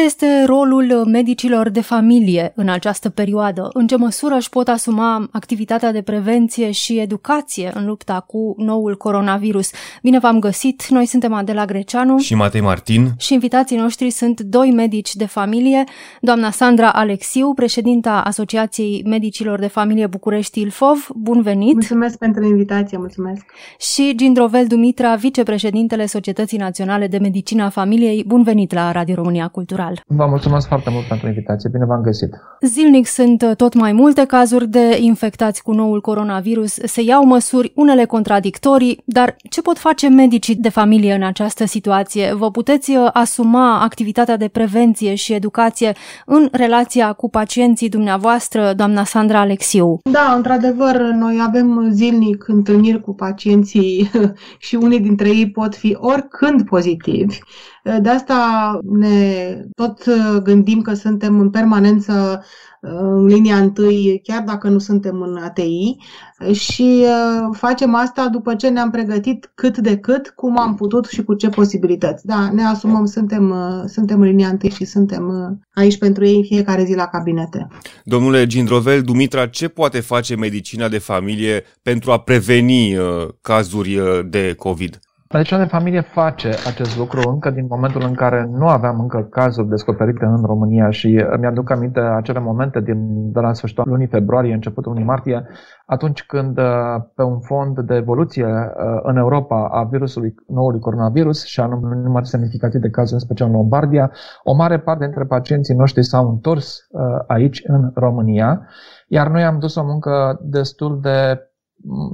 Care este rolul medicilor de familie în această perioadă? În ce măsură își pot asuma activitatea de prevenție și educație în lupta cu noul coronavirus? Bine v-am găsit! Noi suntem Adela Greceanu și Matei Martin și invitații noștri sunt doi medici de familie, doamna Sandra Alexiu, președinta Asociației Medicilor de Familie București Ilfov. Bun venit! Mulțumesc pentru invitație, mulțumesc! Și Gindrovel Dumitra, vicepreședintele Societății Naționale de Medicină a Familiei. Bun venit la Radio România Cultural! Cultural. Vă mulțumesc foarte mult pentru invitație, bine v-am găsit. Zilnic sunt tot mai multe cazuri de infectați cu noul coronavirus, se iau măsuri, unele contradictorii, dar ce pot face medicii de familie în această situație? Vă puteți uh, asuma activitatea de prevenție și educație în relația cu pacienții dumneavoastră, doamna Sandra Alexiu? Da, într-adevăr, noi avem zilnic întâlniri cu pacienții și unii dintre ei pot fi oricând pozitivi. De asta ne tot uh, gândim că suntem în permanență uh, în linia întâi, chiar dacă nu suntem în ATI și uh, facem asta după ce ne-am pregătit cât de cât, cum am putut și cu ce posibilități. Da, ne asumăm, suntem, suntem în linia întâi și suntem aici pentru ei în fiecare zi la cabinete. Domnule Gindrovel, Dumitra, ce poate face medicina de familie pentru a preveni cazuri de COVID? Medicina de familie face acest lucru încă din momentul în care nu aveam încă cazuri descoperite în România? Și mi-aduc aminte acele momente din, de la sfârșitul lunii februarie, începutul lunii martie, atunci când uh, pe un fond de evoluție uh, în Europa a virusului noului coronavirus și anume un număr semnificativ de cazuri, în special în Lombardia, o mare parte dintre pacienții noștri s-au întors uh, aici, în România, iar noi am dus o muncă destul de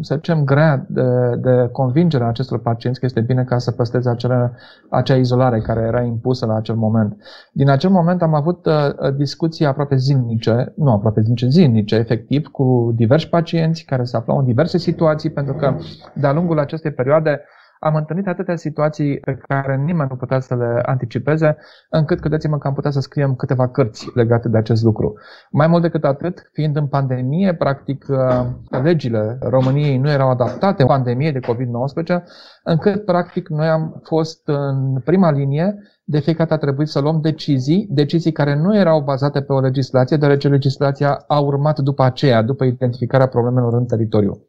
să zicem, grea de, de convingere a acestor pacienți că este bine ca să păstreze acele, acea izolare care era impusă la acel moment. Din acel moment am avut uh, discuții aproape zilnice, nu aproape zilnice, zilnice, efectiv, cu diversi pacienți care se aflau în diverse situații, pentru că de-a lungul acestei perioade am întâlnit atâtea situații pe care nimeni nu putea să le anticipeze, încât credeți-mă că am putea să scriem câteva cărți legate de acest lucru. Mai mult decât atât, fiind în pandemie, practic uh, legile României nu erau adaptate în pandemie de COVID-19, încât practic noi am fost în prima linie de fiecare dată a trebuit să luăm decizii, decizii care nu erau bazate pe o legislație, deoarece legislația a urmat după aceea, după identificarea problemelor în teritoriu.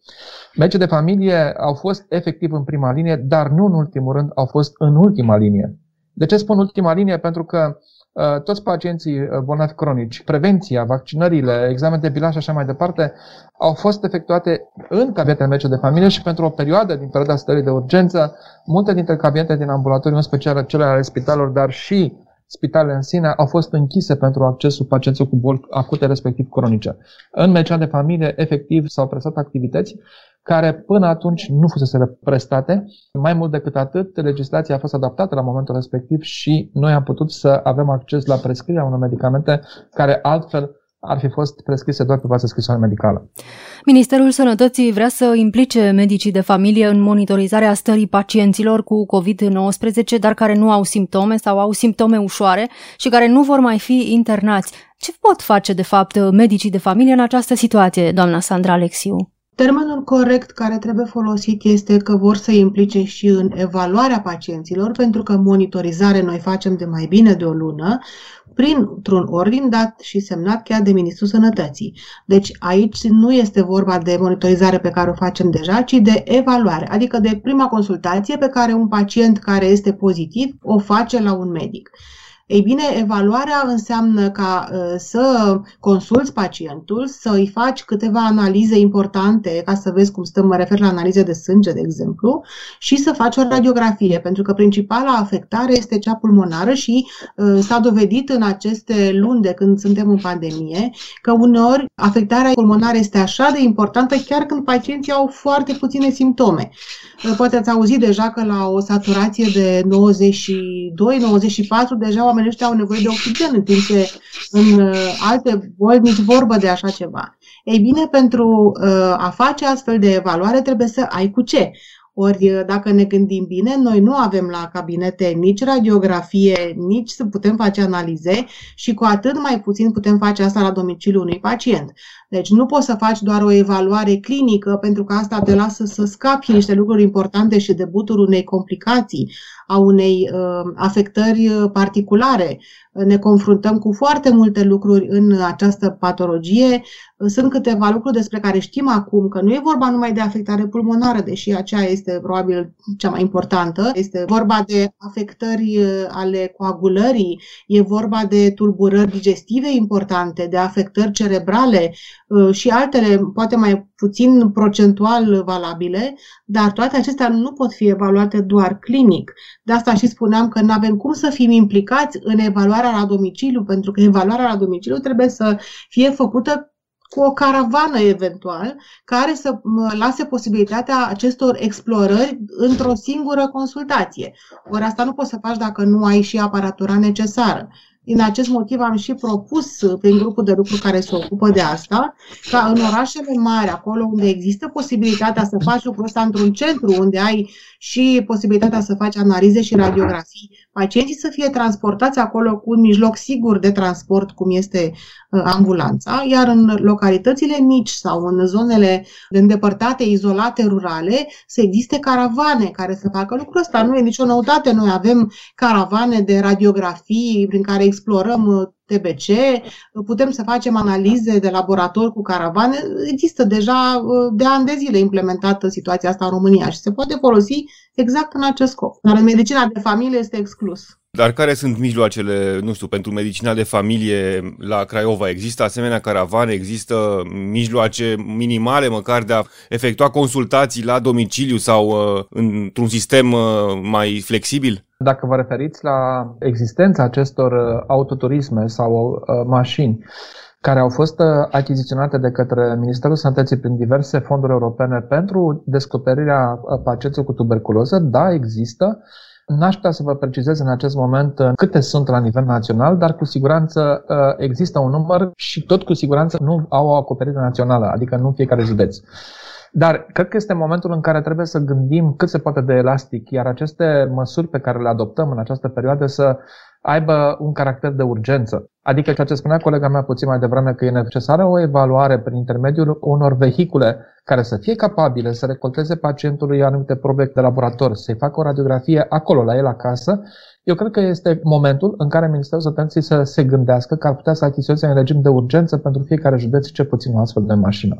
Medicii de familie au fost efectiv în prima linie, dar nu în ultimul rând, au fost în ultima linie. De ce spun ultima linie? Pentru că uh, toți pacienții uh, bolnavi cronici, prevenția, vaccinările, examen de bilanț și așa mai departe, au fost efectuate în cabinetele medice de familie și pentru o perioadă din perioada stării de urgență, multe dintre cabinete din ambulatoriu, în special cele ale spitalelor, dar și spitalele în sine au fost închise pentru accesul pacienților cu boli acute, respectiv cronice. În medicina de familie, efectiv, s-au prestat activități care până atunci nu fusese prestate. Mai mult decât atât, legislația a fost adaptată la momentul respectiv și noi am putut să avem acces la prescrierea unor medicamente care altfel ar fi fost prescrise doar pe bază scrisoare medicală. Ministerul Sănătății vrea să implice medicii de familie în monitorizarea stării pacienților cu COVID-19, dar care nu au simptome sau au simptome ușoare și care nu vor mai fi internați. Ce pot face, de fapt, medicii de familie în această situație, doamna Sandra Alexiu? Termenul corect care trebuie folosit este că vor să implice și în evaluarea pacienților, pentru că monitorizare noi facem de mai bine de o lună, printr-un ordin dat și semnat chiar de Ministrul Sănătății. Deci aici nu este vorba de monitorizare pe care o facem deja, ci de evaluare, adică de prima consultație pe care un pacient care este pozitiv o face la un medic. Ei bine, evaluarea înseamnă ca uh, să consulți pacientul, să îi faci câteva analize importante, ca să vezi cum stăm, mă refer la analize de sânge, de exemplu, și să faci o radiografie, pentru că principala afectare este cea pulmonară și uh, s-a dovedit în aceste luni de când suntem în pandemie că uneori afectarea pulmonară este așa de importantă chiar când pacienții au foarte puține simptome. Uh, poate ați auzit deja că la o saturație de 92-94 deja oamenii ăștia au nevoie de oxigen, în timp ce în uh, alte boli nici vorbă de așa ceva. Ei bine, pentru uh, a face astfel de evaluare trebuie să ai cu ce. Ori dacă ne gândim bine, noi nu avem la cabinete nici radiografie, nici să putem face analize și cu atât mai puțin putem face asta la domiciliul unui pacient. Deci nu poți să faci doar o evaluare clinică pentru că asta te lasă să scapi niște lucruri importante și debutul unei complicații, a unei uh, afectări particulare. Ne confruntăm cu foarte multe lucruri în această patologie. Sunt câteva lucruri despre care știm acum că nu e vorba numai de afectare pulmonară, deși aceea este probabil cea mai importantă. Este vorba de afectări uh, ale coagulării, e vorba de tulburări digestive importante, de afectări cerebrale uh, și altele, poate mai puțin procentual valabile, dar toate acestea nu pot fi evaluate doar clinic. De asta și spuneam că nu avem cum să fim implicați în evaluarea la domiciliu, pentru că evaluarea la domiciliu trebuie să fie făcută cu o caravană eventual, care să lase posibilitatea acestor explorări într-o singură consultație. Ori asta nu poți să faci dacă nu ai și aparatura necesară. Din acest motiv am și propus uh, prin grupul de lucru care se ocupă de asta, ca în orașele mari, acolo unde există posibilitatea să faci lucrul ăsta într-un centru, unde ai și posibilitatea să faci analize și radiografii, pacienții să fie transportați acolo cu un mijloc sigur de transport, cum este uh, ambulanța, iar în localitățile mici sau în zonele îndepărtate, izolate, rurale, să existe caravane care să facă lucrul ăsta. Nu e nicio noutate. Noi avem caravane de radiografii prin care explorăm uh, TBC, putem să facem analize de laborator cu caravane. Există deja uh, de ani de zile implementată situația asta în România și se poate folosi exact în acest scop. Dar în medicina de familie este exclus. Dar care sunt mijloacele, nu știu, pentru medicina de familie la Craiova? Există asemenea caravane, există mijloace minimale măcar de a efectua consultații la domiciliu sau uh, într-un sistem uh, mai flexibil? Dacă vă referiți la existența acestor uh, autoturisme sau uh, mașini care au fost uh, achiziționate de către Ministerul Sănătății prin diverse fonduri europene pentru descoperirea pacienților cu tuberculoză, da, există. N-aș putea să vă precizez în acest moment câte sunt la nivel național, dar cu siguranță există un număr și tot cu siguranță nu au o acoperire națională, adică nu fiecare județ. Dar cred că este momentul în care trebuie să gândim cât se poate de elastic, iar aceste măsuri pe care le adoptăm în această perioadă să aibă un caracter de urgență. Adică ceea ce spunea colega mea puțin mai devreme că e necesară o evaluare prin intermediul unor vehicule care să fie capabile să recolteze pacientului anumite probe de laborator, să-i facă o radiografie acolo, la el acasă, eu cred că este momentul în care Ministerul Sănătății să se gândească că ar putea să achiziționeze în regim de urgență pentru fiecare județ ce puțin o astfel de mașină.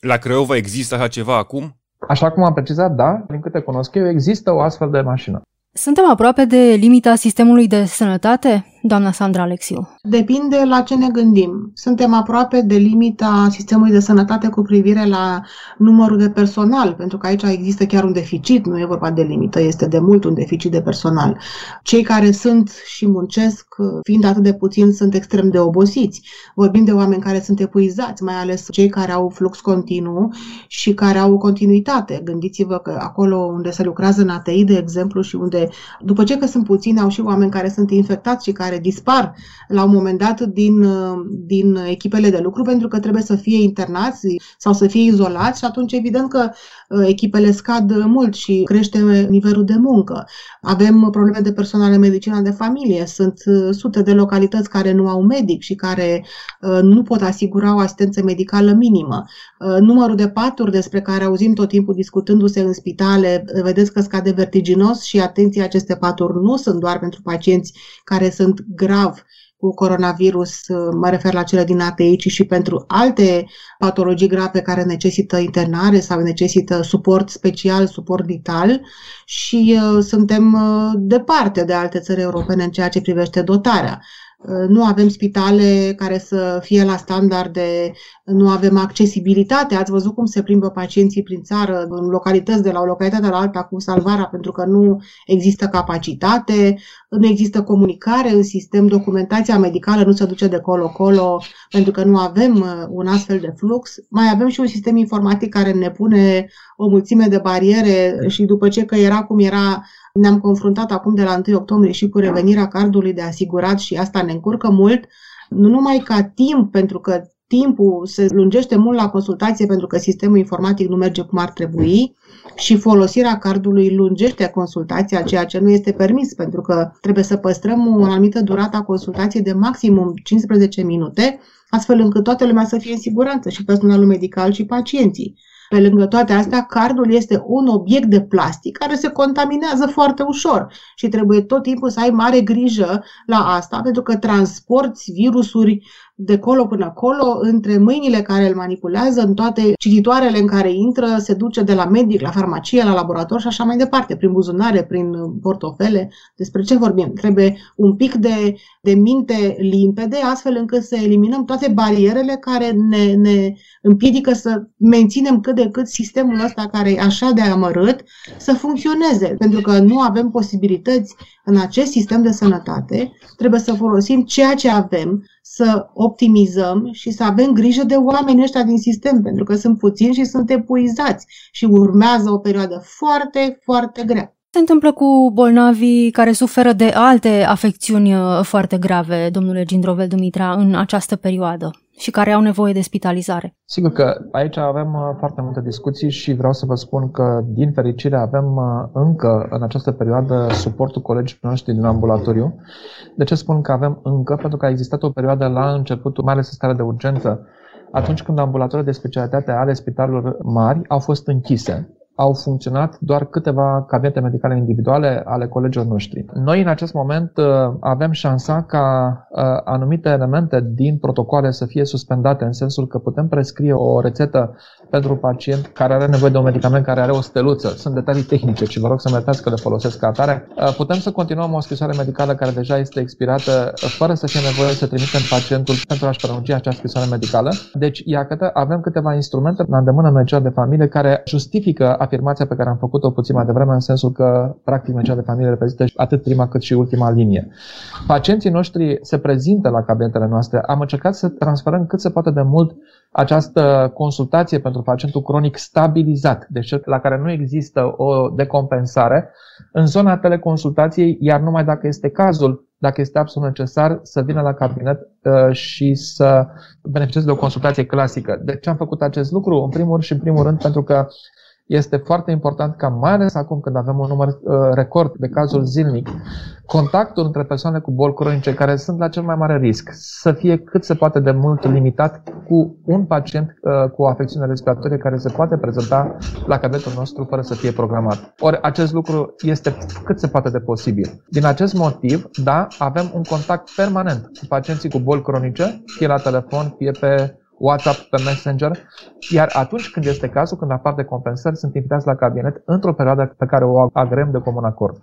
La Craiova există așa ceva acum? Așa cum am precizat, da, din câte cunosc eu, există o astfel de mașină. Suntem aproape de limita sistemului de sănătate? Doamna Sandra Alexiu? Depinde la ce ne gândim. Suntem aproape de limita sistemului de sănătate cu privire la numărul de personal, pentru că aici există chiar un deficit, nu e vorba de limită, este de mult un deficit de personal. Cei care sunt și muncesc, fiind atât de puțini, sunt extrem de obosiți. Vorbim de oameni care sunt epuizați, mai ales cei care au flux continuu și care au continuitate. Gândiți-vă că acolo unde se lucrează în ATI, de exemplu, și unde, după ce că sunt puțini, au și oameni care sunt infectați și care care dispar la un moment dat din, din echipele de lucru pentru că trebuie să fie internați sau să fie izolați și atunci evident că uh, echipele scad mult și crește nivelul de muncă. Avem probleme de personal în medicina de familie, sunt uh, sute de localități care nu au medic și care uh, nu pot asigura o asistență medicală minimă. Numărul de paturi despre care auzim tot timpul discutându-se în spitale, vedeți că scade vertiginos și atenție, aceste paturi nu sunt doar pentru pacienți care sunt grav cu coronavirus, mă refer la cele din ATI, ci și pentru alte patologii grave care necesită internare sau necesită suport special, suport vital și uh, suntem uh, departe de alte țări europene în ceea ce privește dotarea. Uh, nu avem spitale care să fie la standarde, nu avem accesibilitate. Ați văzut cum se plimbă pacienții prin țară, în localități de la o localitate la alta cu salvarea, pentru că nu există capacitate, nu există comunicare în sistem, documentația medicală nu se duce de colo-colo, pentru că nu avem uh, un astfel de flux. Mai avem și un sistem informatic care ne pune o mulțime de bariere și după ce că era cum era ne-am confruntat acum de la 1 octombrie și cu revenirea cardului de asigurat și asta ne încurcă mult, nu numai ca timp, pentru că timpul se lungește mult la consultație pentru că sistemul informatic nu merge cum ar trebui și folosirea cardului lungește consultația, ceea ce nu este permis pentru că trebuie să păstrăm o anumită durată a consultației de maximum 15 minute, astfel încât toată lumea să fie în siguranță și personalul medical și pacienții. Pe lângă toate astea, cardul este un obiect de plastic care se contaminează foarte ușor și trebuie tot timpul să ai mare grijă la asta pentru că transporti virusuri de colo până acolo, între mâinile care îl manipulează, în toate cititoarele în care intră, se duce de la medic, la farmacie, la laborator și așa mai departe, prin buzunare, prin portofele. Despre ce vorbim? Trebuie un pic de, de minte limpede, astfel încât să eliminăm toate barierele care ne, ne împiedică să menținem cât de cât sistemul ăsta care e așa de amărât să funcționeze, pentru că nu avem posibilități în acest sistem de sănătate, trebuie să folosim ceea ce avem, să optimizăm și să avem grijă de oamenii ăștia din sistem, pentru că sunt puțini și sunt epuizați și urmează o perioadă foarte, foarte grea se întâmplă cu bolnavii care suferă de alte afecțiuni uh, foarte grave, domnule Gindrovel Dumitra, în această perioadă? și care au nevoie de spitalizare. Sigur că aici avem uh, foarte multe discuții și vreau să vă spun că, din fericire, avem uh, încă în această perioadă suportul colegii noștri din ambulatoriu. De ce spun că avem încă? Pentru că a existat o perioadă la începutul, mai ales stare de urgență, atunci când ambulatoarele de specialitate ale spitalurilor mari au fost închise au funcționat doar câteva cabinete medicale individuale ale colegilor noștri. Noi în acest moment uh, avem șansa ca uh, anumite elemente din protocoale să fie suspendate în sensul că putem prescrie o rețetă pentru un pacient care are nevoie de un medicament care are o steluță. Sunt detalii tehnice și vă rog să mă iertați că le folosesc ca atare. Uh, putem să continuăm o scrisoare medicală care deja este expirată fără să fie nevoie să trimitem pacientul pentru a-și prelungi această scrisoare medicală. Deci, iată, avem câteva instrumente la îndemână medicală de familie care justifică afirmația pe care am făcut-o puțin mai devreme, în sensul că, practic, medicina de familie reprezintă atât prima cât și ultima linie. Pacienții noștri se prezintă la cabinetele noastre. Am încercat să transferăm cât se poate de mult această consultație pentru pacientul cronic stabilizat, deci la care nu există o decompensare, în zona teleconsultației, iar numai dacă este cazul, dacă este absolut necesar, să vină la cabinet uh, și să beneficieze de o consultație clasică. De ce am făcut acest lucru? În primul rând și în primul rând pentru că este foarte important ca, mai ales acum când avem un număr uh, record de cazuri zilnic, contactul între persoane cu boli cronice care sunt la cel mai mare risc să fie cât se poate de mult limitat cu un pacient uh, cu o afecțiune respiratorie care se poate prezenta la cabinetul nostru fără să fie programat. Ori acest lucru este cât se poate de posibil. Din acest motiv, da, avem un contact permanent cu pacienții cu boli cronice, fie la telefon, fie pe WhatsApp, pe Messenger, iar atunci când este cazul, când apar de compensări, sunt invitați la cabinet într-o perioadă pe care o agrem de comun acord.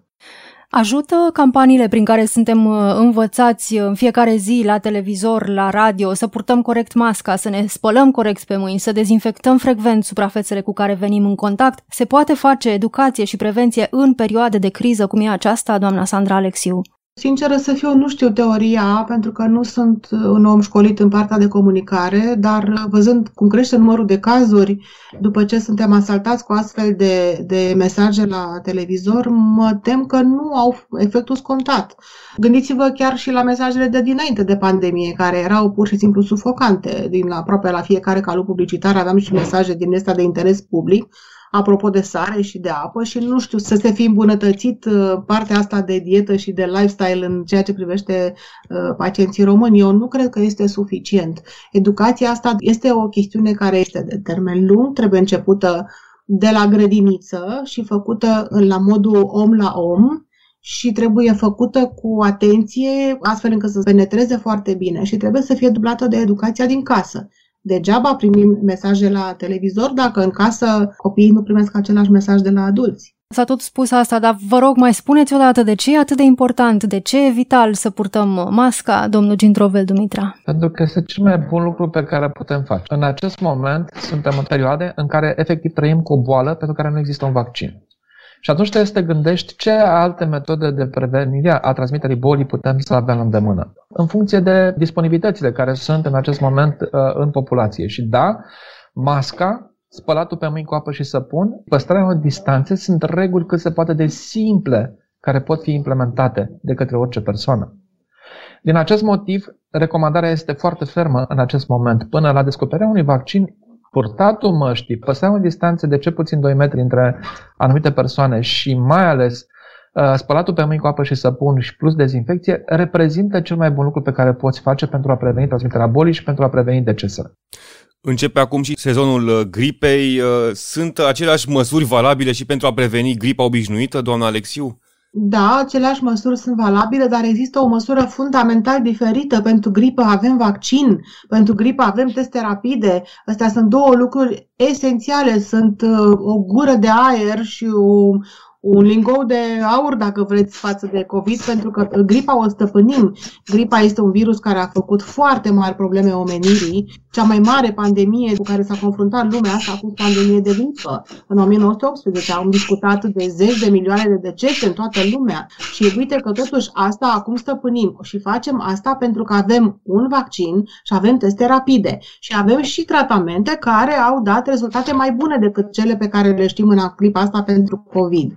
Ajută campaniile prin care suntem uh, învățați în fiecare zi la televizor, la radio, să purtăm corect masca, să ne spălăm corect pe mâini, să dezinfectăm frecvent suprafețele cu care venim în contact? Se poate face educație și prevenție în perioade de criză cum e aceasta, doamna Sandra Alexiu? Sinceră să fiu, nu știu teoria, pentru că nu sunt un om școlit în partea de comunicare, dar văzând cum crește numărul de cazuri după ce suntem asaltați cu astfel de, de mesaje la televizor, mă tem că nu au efectul scontat. Gândiți-vă chiar și la mesajele de dinainte de pandemie, care erau pur și simplu sufocante. Din la, aproape la fiecare calu publicitar aveam și mesaje din astea de interes public, apropo de sare și de apă și nu știu să se fi îmbunătățit uh, partea asta de dietă și de lifestyle în ceea ce privește uh, pacienții români. Eu nu cred că este suficient. Educația asta este o chestiune care este de termen lung, trebuie începută de la grădiniță și făcută la modul om la om și trebuie făcută cu atenție, astfel încât să penetreze foarte bine și trebuie să fie dublată de educația din casă. Degeaba primim mesaje la televizor dacă în casă copiii nu primesc același mesaj de la adulți. S-a tot spus asta, dar vă rog, mai spuneți odată de ce e atât de important, de ce e vital să purtăm masca, domnul Gintrovel Dumitra? Pentru că este cel mai bun lucru pe care putem face. În acest moment suntem în perioade în care efectiv trăim cu o boală pentru care nu există un vaccin. Și atunci trebuie să te gândești ce alte metode de prevenire a transmiterii bolii putem să avem la îndemână. În funcție de disponibilitățile care sunt în acest moment uh, în populație. Și da, masca, spălatul pe mâini cu apă și săpun, păstrarea unei distanțe sunt reguli cât se poate de simple care pot fi implementate de către orice persoană. Din acest motiv, recomandarea este foarte fermă în acest moment. Până la descoperirea unui vaccin, purtatul măștii, păstrarea distanțe de cel puțin 2 metri între anumite persoane și mai ales uh, spălatul pe mâini cu apă și săpun și plus dezinfecție reprezintă cel mai bun lucru pe care poți face pentru a preveni transmiterea bolii și pentru a preveni decesele. Începe acum și sezonul uh, gripei. Uh, sunt aceleași măsuri valabile și pentru a preveni gripa obișnuită, doamna Alexiu? Da, aceleași măsuri sunt valabile, dar există o măsură fundamental diferită. Pentru gripă avem vaccin, pentru gripă avem teste rapide. Astea sunt două lucruri esențiale. Sunt uh, o gură de aer și o, un lingou de aur, dacă vreți, față de COVID, pentru că gripa o stăpânim. Gripa este un virus care a făcut foarte mari probleme omenirii. Cea mai mare pandemie cu care s-a confruntat lumea asta a fost pandemie de gripă. În 1918 am discutat de zeci de milioane de decese în toată lumea și uite că totuși asta acum stăpânim și facem asta pentru că avem un vaccin și avem teste rapide și avem și tratamente care au dat rezultate mai bune decât cele pe care le știm în clipa asta pentru COVID.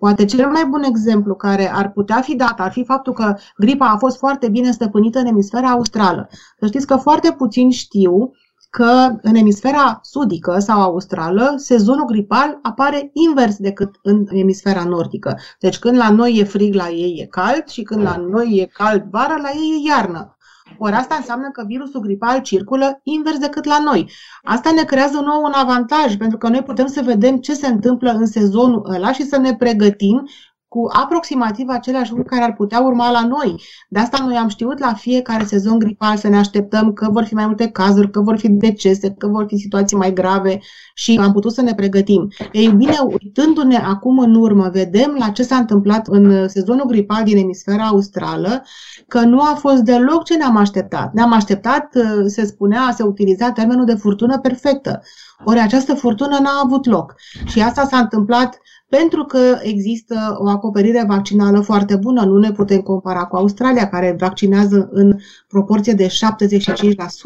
Poate cel mai bun exemplu care ar putea fi dat ar fi faptul că gripa a fost foarte bine stăpânită în emisfera australă. Să știți că foarte puțin știu că în emisfera sudică sau australă sezonul gripal apare invers decât în emisfera nordică. Deci când la noi e frig, la ei e cald și când la noi e cald vara, la ei e iarnă. Ori asta înseamnă că virusul gripal circulă invers decât la noi. Asta ne creează nou un avantaj, pentru că noi putem să vedem ce se întâmplă în sezonul ăla și să ne pregătim cu aproximativ aceleași lucruri care ar putea urma la noi. De asta noi am știut la fiecare sezon gripal să ne așteptăm că vor fi mai multe cazuri, că vor fi decese, că vor fi situații mai grave și am putut să ne pregătim. Ei bine, uitându-ne acum în urmă, vedem la ce s-a întâmplat în sezonul gripal din emisfera australă, că nu a fost deloc ce ne-am așteptat. Ne-am așteptat, se spunea, se utiliza termenul de furtună perfectă. Ori această furtună n-a avut loc. Și asta s-a întâmplat pentru că există o acoperire vaccinală foarte bună. Nu ne putem compara cu Australia, care vaccinează în proporție de 75%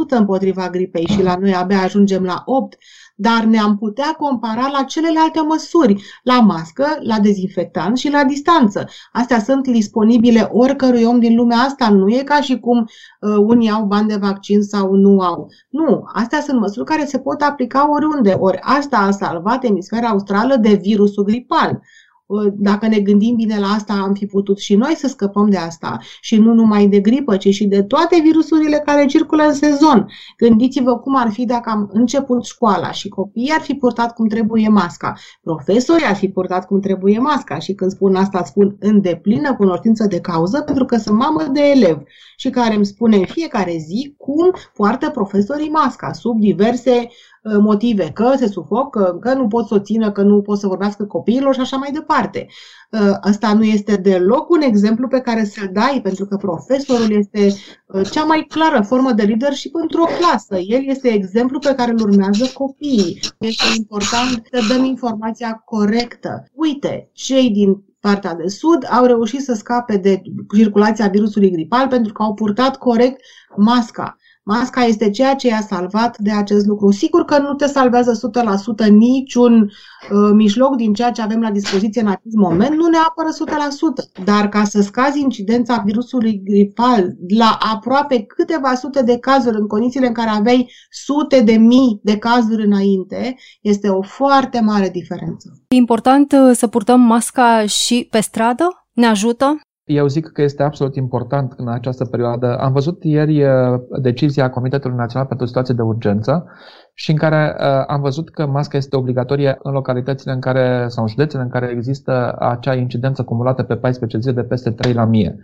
împotriva gripei și la noi abia ajungem la 8% dar ne-am putea compara la celelalte măsuri, la mască, la dezinfectant și la distanță. Astea sunt disponibile oricărui om din lumea asta, nu e ca și cum uh, unii au bani de vaccin sau nu au. Nu, astea sunt măsuri care se pot aplica oriunde, ori asta a salvat emisfera australă de virusul gripal. Dacă ne gândim bine la asta, am fi putut și noi să scăpăm de asta. Și nu numai de gripă, ci și de toate virusurile care circulă în sezon. Gândiți-vă cum ar fi dacă am început școala și copiii ar fi purtat cum trebuie masca, profesorii ar fi purtat cum trebuie masca și când spun asta spun în deplină cunoștință de cauză pentru că sunt mamă de elev și care îmi spune în fiecare zi cum poartă profesorii masca sub diverse Uh, motive, că se sufocă, că nu pot să o țină, că nu pot să vorbească copiilor și așa mai departe. Uh, asta nu este deloc un exemplu pe care să-l dai, pentru că profesorul este uh, cea mai clară formă de leadership într-o clasă. El este exemplu pe care îl urmează copiii. Este important să dăm informația corectă. Uite, cei din partea de sud au reușit să scape de circulația virusului gripal pentru că au purtat corect masca. Masca este ceea ce i-a salvat de acest lucru. Sigur că nu te salvează 100% niciun uh, mijloc din ceea ce avem la dispoziție în acest moment, nu ne apără 100%. Dar ca să scazi incidența virusului gripal la aproape câteva sute de cazuri în condițiile în care aveai sute de mii de cazuri înainte, este o foarte mare diferență. E important uh, să purtăm masca și pe stradă? Ne ajută? Eu zic că este absolut important în această perioadă. Am văzut ieri uh, decizia Comitetului Național pentru Situații de Urgență și în care uh, am văzut că masca este obligatorie în localitățile în care, sau în județele în care există acea incidență cumulată pe 14 zile de peste 3 la mie.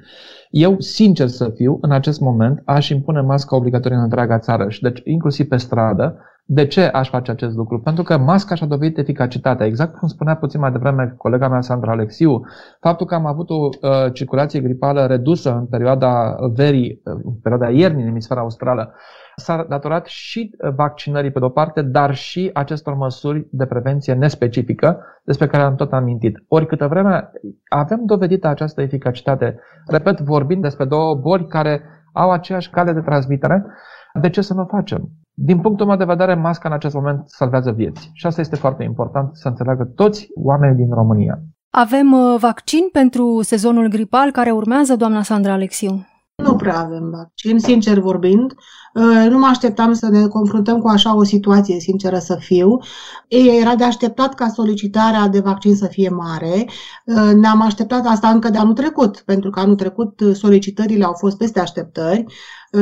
Eu, sincer să fiu, în acest moment aș impune masca obligatorie în întreaga țară și deci inclusiv pe stradă, de ce aș face acest lucru? Pentru că masca și-a dovedit eficacitatea. Exact cum spunea puțin mai devreme colega mea Sandra Alexiu, faptul că am avut o uh, circulație gripală redusă în perioada verii, uh, în perioada iernii în emisfera australă, s-a datorat și vaccinării pe de-o parte, dar și acestor măsuri de prevenție nespecifică despre care am tot amintit. Ori câtă vreme avem dovedită această eficacitate, repet, vorbind despre două boli care au aceeași cale de transmitere, de ce să nu o facem? Din punctul meu de vedere, masca în acest moment salvează vieți. Și asta este foarte important să înțeleagă toți oamenii din România. Avem uh, vaccin pentru sezonul gripal care urmează, doamna Sandra Alexiu? Nu prea avem vaccin, sincer vorbind. Uh, nu mă așteptam să ne confruntăm cu așa o situație, sinceră să fiu. Era de așteptat ca solicitarea de vaccin să fie mare. Uh, ne-am așteptat asta încă de anul trecut, pentru că anul trecut solicitările au fost peste așteptări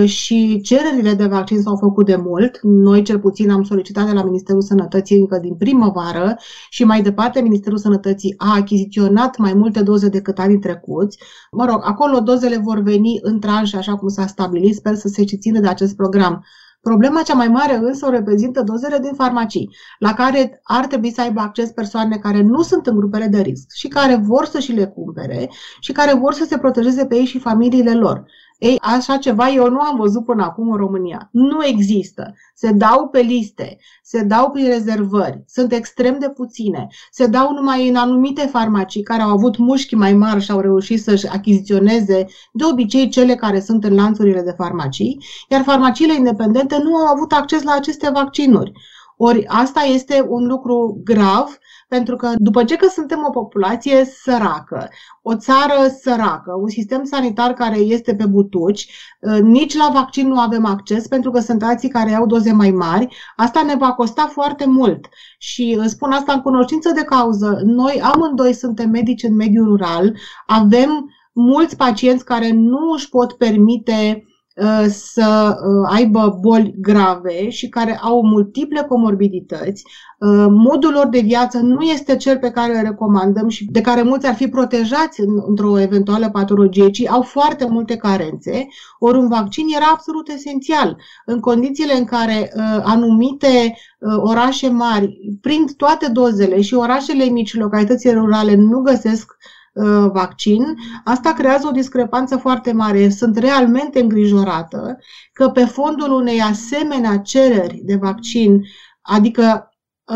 și cererile de vaccin s-au făcut de mult. Noi, cel puțin, am solicitat de la Ministerul Sănătății încă din primăvară și mai departe Ministerul Sănătății a achiziționat mai multe doze decât anii trecuți. Mă rog, acolo dozele vor veni în tranșe, așa cum s-a stabilit. Sper să se țină de acest program. Problema cea mai mare însă o reprezintă dozele din farmacii, la care ar trebui să aibă acces persoane care nu sunt în grupele de risc și care vor să și le cumpere și care vor să se protejeze pe ei și familiile lor. Ei, așa ceva eu nu am văzut până acum în România. Nu există. Se dau pe liste, se dau prin rezervări, sunt extrem de puține, se dau numai în anumite farmacii care au avut mușchi mai mari și au reușit să-și achiziționeze de obicei cele care sunt în lanțurile de farmacii, iar farmaciile independente nu au avut acces la aceste vaccinuri. Ori asta este un lucru grav pentru că după ce că suntem o populație săracă, o țară săracă, un sistem sanitar care este pe butuci, ă, nici la vaccin nu avem acces pentru că sunt alții care au doze mai mari, asta ne va costa foarte mult. Și spun asta în cunoștință de cauză. Noi amândoi suntem medici în mediul rural, avem mulți pacienți care nu își pot permite Uh, să uh, aibă boli grave și care au multiple comorbidități. Uh, modul lor de viață nu este cel pe care îl recomandăm și de care mulți ar fi protejați într-o eventuală patologie, ci au foarte multe carențe, ori un vaccin era absolut esențial. În condițiile în care anumite orașe mari prind toate dozele și orașele mici, localitățile rurale nu găsesc Uh, vaccin, asta creează o discrepanță foarte mare. Sunt realmente îngrijorată că pe fondul unei asemenea cereri de vaccin, adică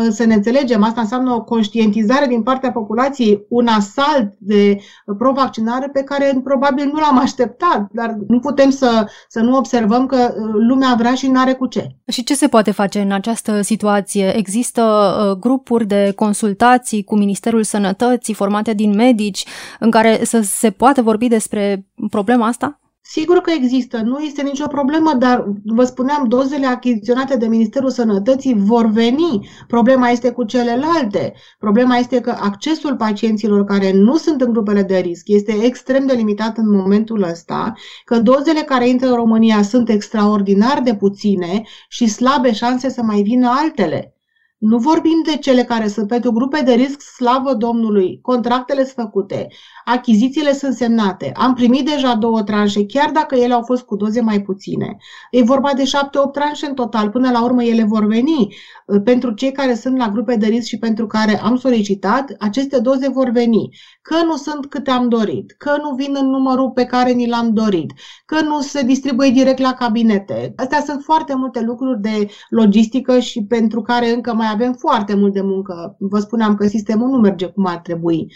să ne înțelegem, asta înseamnă o conștientizare din partea populației, un asalt de provaccinare pe care probabil nu l-am așteptat, dar nu putem să, să nu observăm că uh, lumea vrea și nu are cu ce. Și ce se poate face în această situație? Există uh, grupuri de consultații cu Ministerul Sănătății formate din medici în care să se poată vorbi despre problema asta? Sigur că există, nu este nicio problemă, dar vă spuneam, dozele achiziționate de Ministerul Sănătății vor veni. Problema este cu celelalte. Problema este că accesul pacienților care nu sunt în grupele de risc este extrem de limitat în momentul ăsta, că dozele care intră în România sunt extraordinar de puține și slabe șanse să mai vină altele. Nu vorbim de cele care sunt pentru grupe de risc, slavă Domnului, contractele sunt făcute, achizițiile sunt semnate, am primit deja două tranșe, chiar dacă ele au fost cu doze mai puține. E vorba de șapte-opt tranșe în total, până la urmă ele vor veni. Pentru cei care sunt la grupe de risc și pentru care am solicitat, aceste doze vor veni. Că nu sunt câte am dorit, că nu vin în numărul pe care ni l-am dorit, că nu se distribuie direct la cabinete. Astea sunt foarte multe lucruri de logistică și pentru care încă mai avem foarte mult de muncă. Vă spuneam că sistemul nu merge cum ar trebui.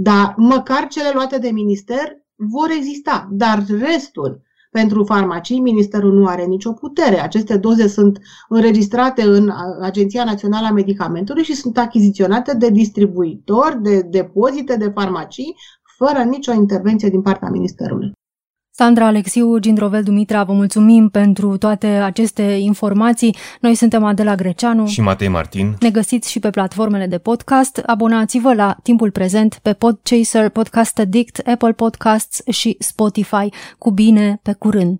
Dar măcar cele luate de minister vor exista. Dar restul, pentru farmacii, ministerul nu are nicio putere. Aceste doze sunt înregistrate în Agenția Națională a Medicamentului și sunt achiziționate de distribuitori, de depozite de farmacii, fără nicio intervenție din partea ministerului. Sandra Alexiu, Gindrovel Dumitra, vă mulțumim pentru toate aceste informații. Noi suntem Adela Greceanu și Matei Martin. Ne găsiți și pe platformele de podcast. Abonați-vă la timpul prezent pe Podchaser, Podcast Addict, Apple Podcasts și Spotify. Cu bine, pe curând!